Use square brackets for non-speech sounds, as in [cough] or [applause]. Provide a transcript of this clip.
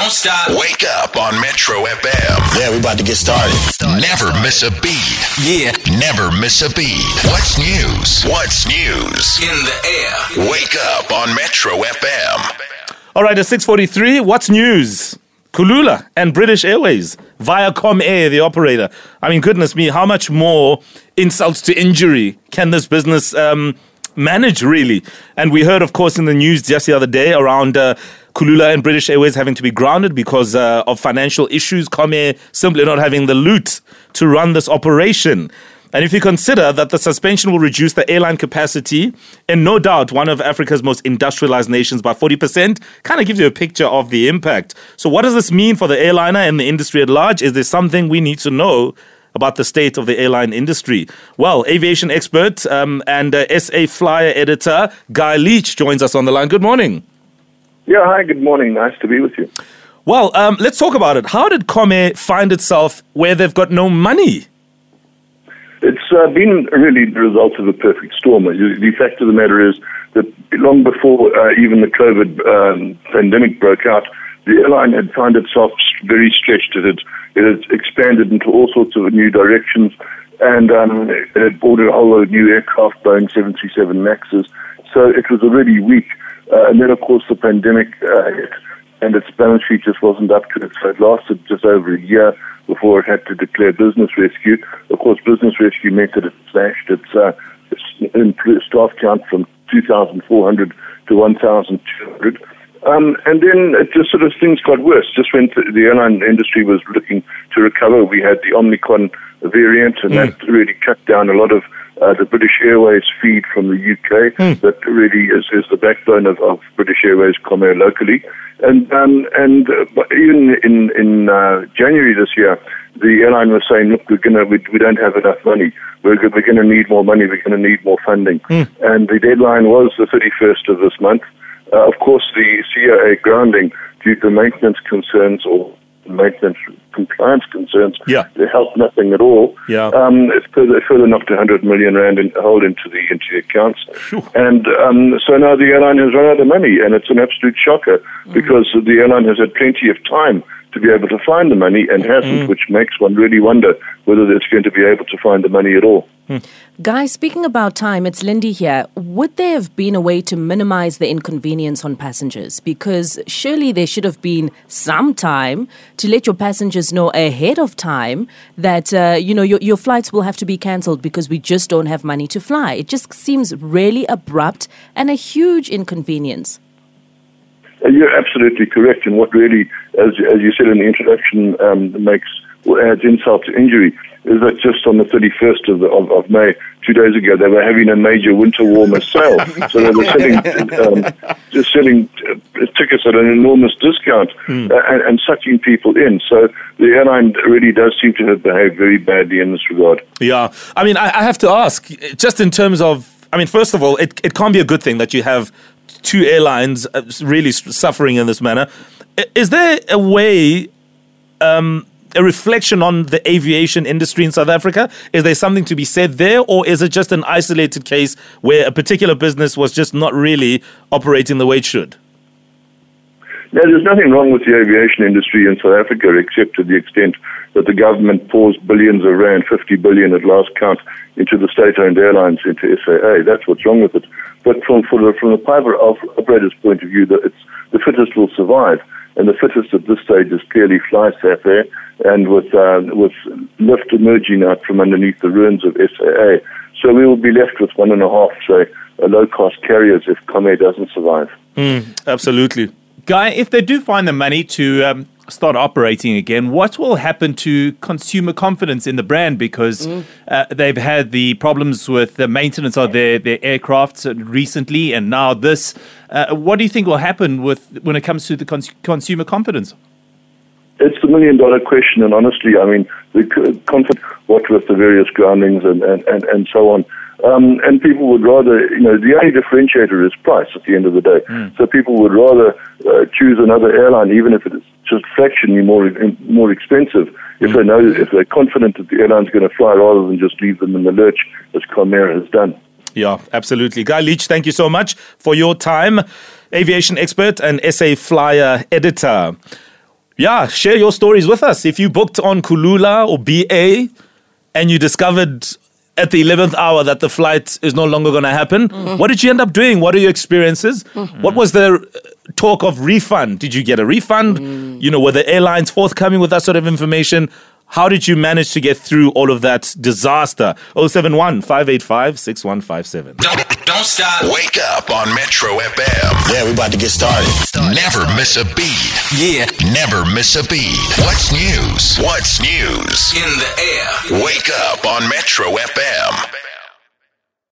Don't stop. Wake up on Metro FM. Yeah, we're about to get started. Never miss a beat. Yeah. Never miss a beat. What's news? What's news? In the air. Wake up on Metro FM. All right, at 6.43, what's news? Kulula and British Airways via Comair, the operator. I mean, goodness me, how much more insults to injury can this business um, manage, really? And we heard, of course, in the news just the other day around uh, Kulula and British Airways having to be grounded because uh, of financial issues, Comair simply not having the loot to run this operation. And if you consider that the suspension will reduce the airline capacity in no doubt one of Africa's most industrialized nations by 40%, kind of gives you a picture of the impact. So, what does this mean for the airliner and the industry at large? Is there something we need to know about the state of the airline industry? Well, aviation expert um, and uh, SA Flyer editor Guy Leitch joins us on the line. Good morning. Yeah, hi, good morning. Nice to be with you. Well, um, let's talk about it. How did Comair find itself where they've got no money? It's uh, been really the result of a perfect storm. The fact of the matter is that long before uh, even the COVID um, pandemic broke out, the airline had found itself very stretched. It had, it had expanded into all sorts of new directions and um, it had ordered a whole lot of new aircraft, Boeing 737 Maxes. So it was already weak. Uh, and then, of course, the pandemic uh, hit and its balance sheet just wasn't up to it. So it lasted just over a year before it had to declare business rescue. Of course, business rescue meant that it slashed its, uh, its staff count from 2,400 to 1,200. Um, and then it just sort of things got worse. Just when the airline industry was looking to recover, we had the Omicron variant, and mm. that really cut down a lot of uh, the British Airways feed from the UK. Mm. That really is, is the backbone of, of British Airways Comair locally. And um, and uh, even in in uh, January this year, the airline was saying, "Look, we're gonna we, we don't have enough money. We're we're going to need more money. We're going to need more funding." Mm. And the deadline was the 31st of this month. Uh, of course, the CAA grounding due to maintenance concerns or maintenance compliance concerns, yeah. they helped nothing at all. Yeah. Um, it further, further knocked 100 million rand in, hold into the into the accounts, and um, so now the airline has run out of money, and it's an absolute shocker mm. because the airline has had plenty of time to be able to find the money and hasn't, mm. which makes one really wonder whether it's going to be able to find the money at all. Mm. Guys, speaking about time, it's Lindy here. Would there have been a way to minimize the inconvenience on passengers? Because surely there should have been some time to let your passengers know ahead of time that, uh, you know, your, your flights will have to be cancelled because we just don't have money to fly. It just seems really abrupt and a huge inconvenience. Uh, you're absolutely correct. And what really, as, as you said in the introduction, um, makes or adds insult to injury is that just on the 31st of, the, of, of, May, two days ago, they were having a major winter warmer sale. [laughs] so they were selling, um, just selling uh, tickets at an enormous discount mm. and, and, sucking people in. So the airline really does seem to have behaved very badly in this regard. Yeah. I mean, I, I have to ask, just in terms of, I mean, first of all, it, it can't be a good thing that you have two airlines uh, really suffering in this manner. Is there a way, um, a reflection on the aviation industry in South Africa? Is there something to be said there, or is it just an isolated case where a particular business was just not really operating the way it should? No, there's nothing wrong with the aviation industry in South Africa except to the extent that the government pours billions of rand, 50 billion at last count, into the state-owned airlines, into SAA. That's what's wrong with it. But from, the, from the private operator's point of view, that it's, the fittest will survive. And the fittest at this stage is clearly FlySafair, and with, uh, with lift emerging out from underneath the ruins of SAA. So we will be left with one and a half, say, low-cost carriers if Comair doesn't survive. Mm, absolutely. Guy, if they do find the money to um, start operating again, what will happen to consumer confidence in the brand? Because mm. uh, they've had the problems with the maintenance of their, their aircraft recently, and now this. Uh, what do you think will happen with when it comes to the cons- consumer confidence? It's the million dollar question, and honestly, I mean, the confidence, what with the various groundings and, and, and, and so on. Um, and people would rather, you know, the only differentiator is price at the end of the day. Mm. So people would rather uh, choose another airline, even if it's just fractionally more more expensive, if mm. they know if they're confident that the airline's going to fly, rather than just leave them in the lurch as Comair has done. Yeah, absolutely. Guy Leitch, thank you so much for your time. Aviation expert and SA Flyer editor. yeah, share your stories with us. If you booked on Kulula or BA and you discovered at the 11th hour that the flight is no longer going to happen, mm. what did you end up doing? What are your experiences? Mm-hmm. What was the uh, talk of refund? Did you get a refund? Mm. You know, were the airlines forthcoming with that sort of information? How did you manage to get through all of that disaster? 071 585 6157. Don't, stop. Wake up on Metro FM. Yeah, we about to get started. Never miss a beat. Yeah. Never miss a beat. What's news? What's news? In the air. Wake up on Metro FM.